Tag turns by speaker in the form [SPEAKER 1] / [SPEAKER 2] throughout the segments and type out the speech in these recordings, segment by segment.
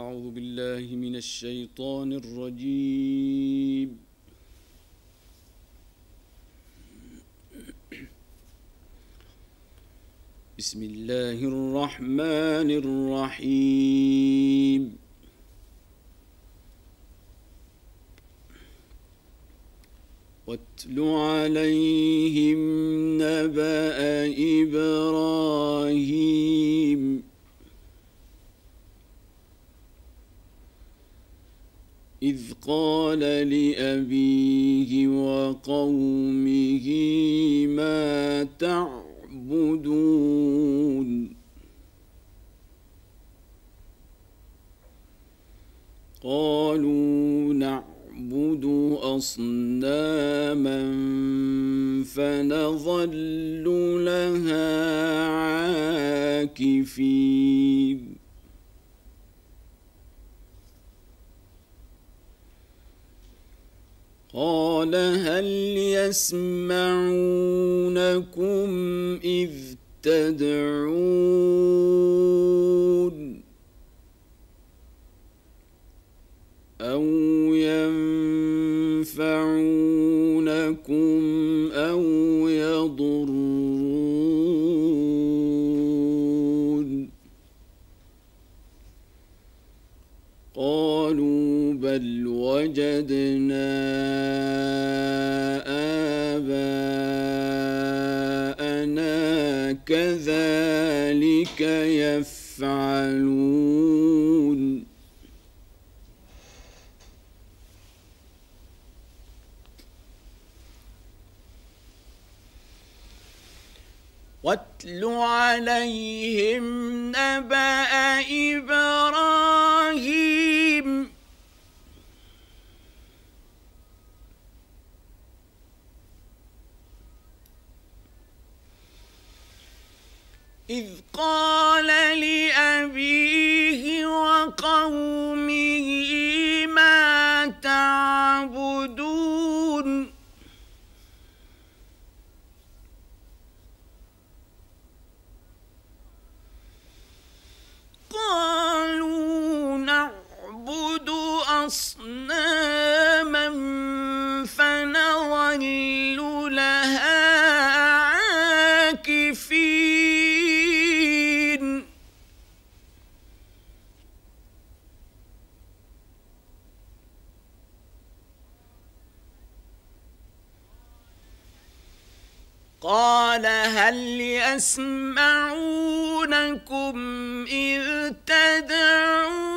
[SPEAKER 1] أعوذ بالله من الشيطان الرجيم. بسم الله الرحمن الرحيم. واتل عليهم نبأ إبراهيم إذ قال لأبيه وقومه ما تعبدون قالوا نعبد أصناما فنظل لها عاكفين قال هل يسمعونكم إذ تدعون أو ينفعونكم واتل عليهم نبأ إبراهيم. إذ قال عاكفين قال هل يسمعونكم إذ تدعون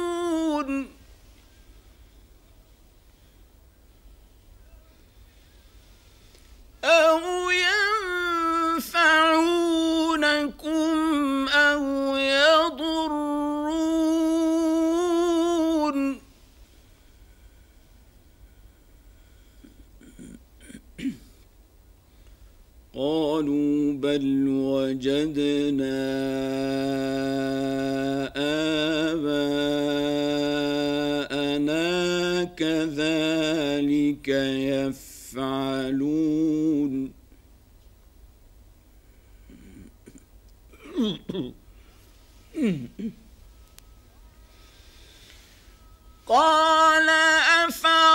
[SPEAKER 1] كذلك يفعلون. قال أفرأيتم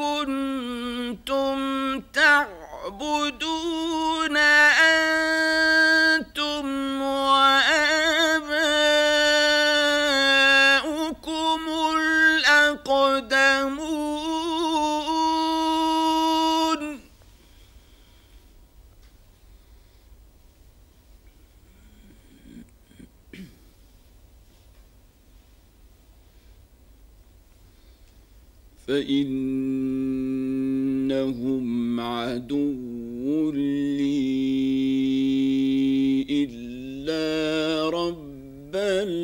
[SPEAKER 1] كنتم تعبدون فإنهم عدو
[SPEAKER 2] لي إلا رب العالمين.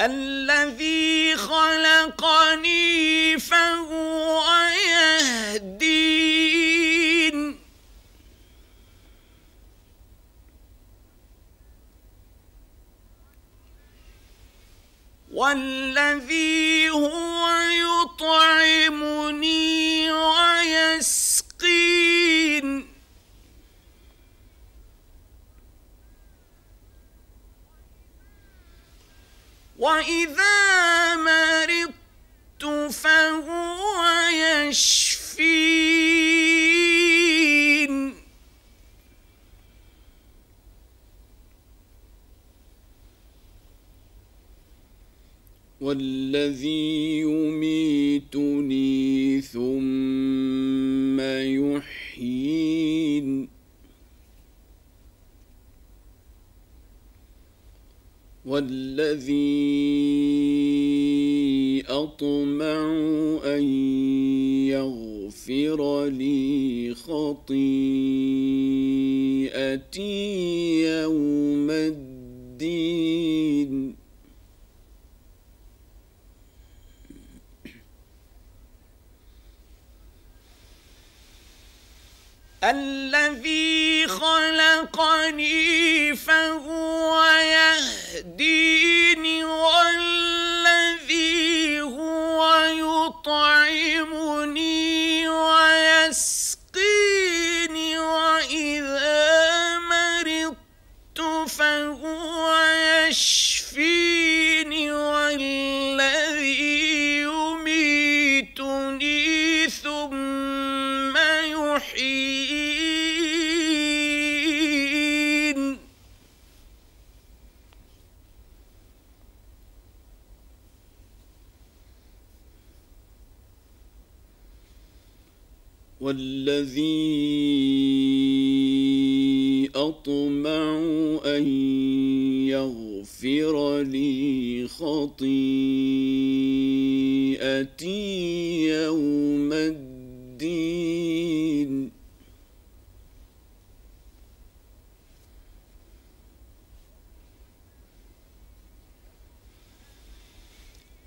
[SPEAKER 1] الذي خلقني فهو واذا مرضت فهو يشفين
[SPEAKER 2] والذي يميتني والذي أطمع أن يغفر لي خطيئتي يوم الدين.
[SPEAKER 1] الذي خلقني فهو والذي
[SPEAKER 2] أطمع أن يغفر لي خطيئتي يوم الدين.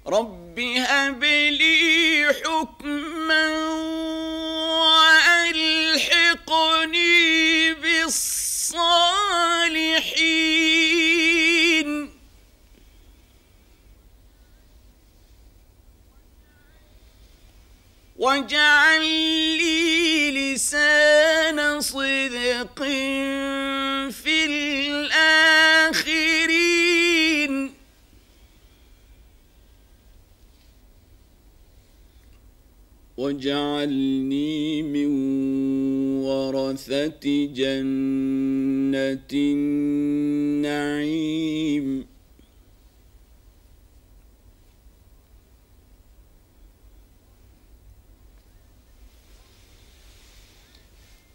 [SPEAKER 1] رب هب لي حكما وألحقني بالصالحين. واجعل لي لسان صدق في الآخرين.
[SPEAKER 2] واجعلني من ورثة جنة النعيم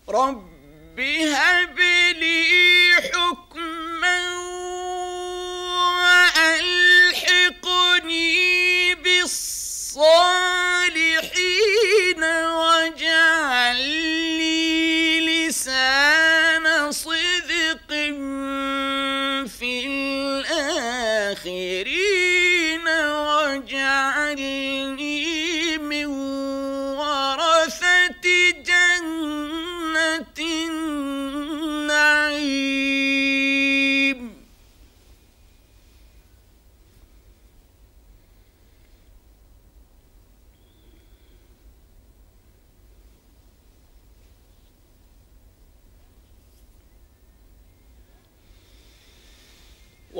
[SPEAKER 1] رب هب لي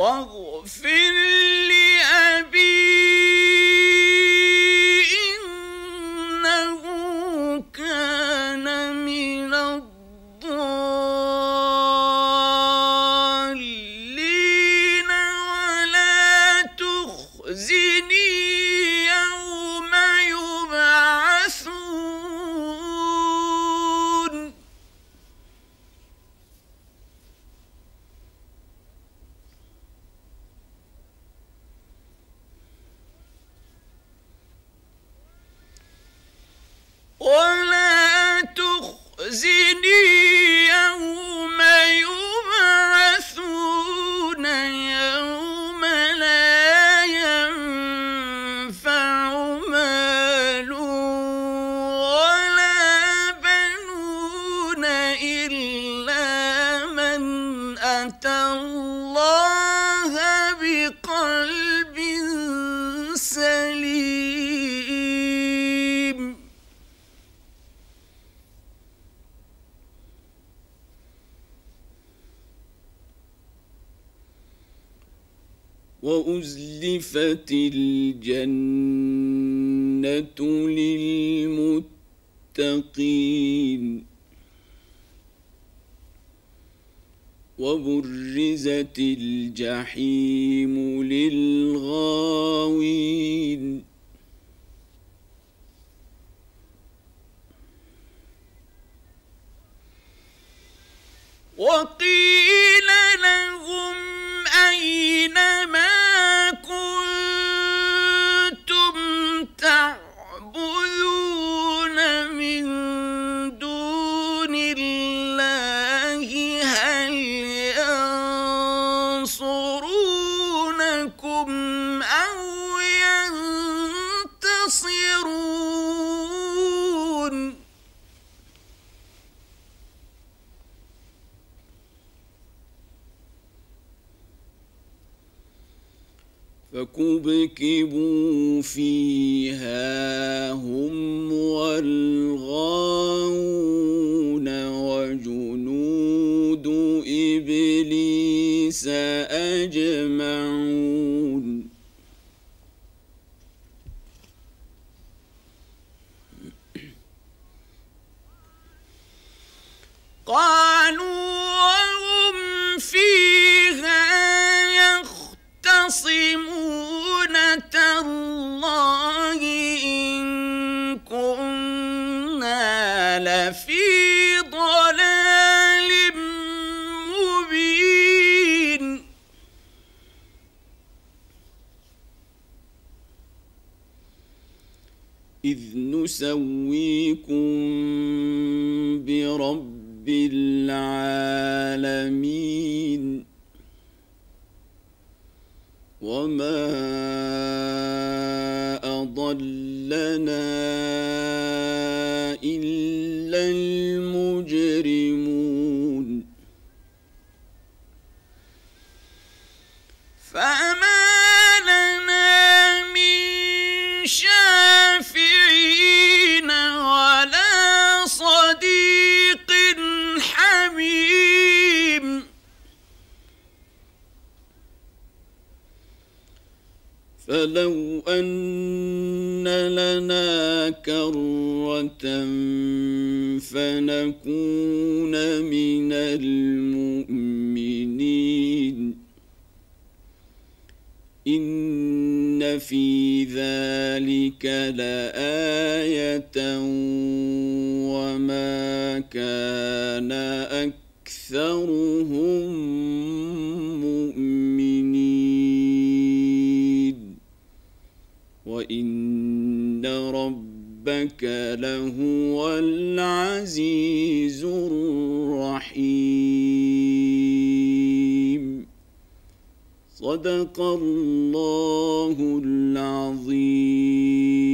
[SPEAKER 1] واغفر
[SPEAKER 2] وأزلفت الجنة للمتقين وبرزت الجحيم للغاوين فكبكبوا فيها هم والغاوون
[SPEAKER 1] لفي ضلال مبين.
[SPEAKER 2] إذ نسويكم برب العالمين. وما أضلنا فلو أن لنا كرة فنكون من المؤمنين. إن في ذلك لآية وما كان أكثرهم وإن ربك لهو العزيز الرحيم. صدق الله العظيم.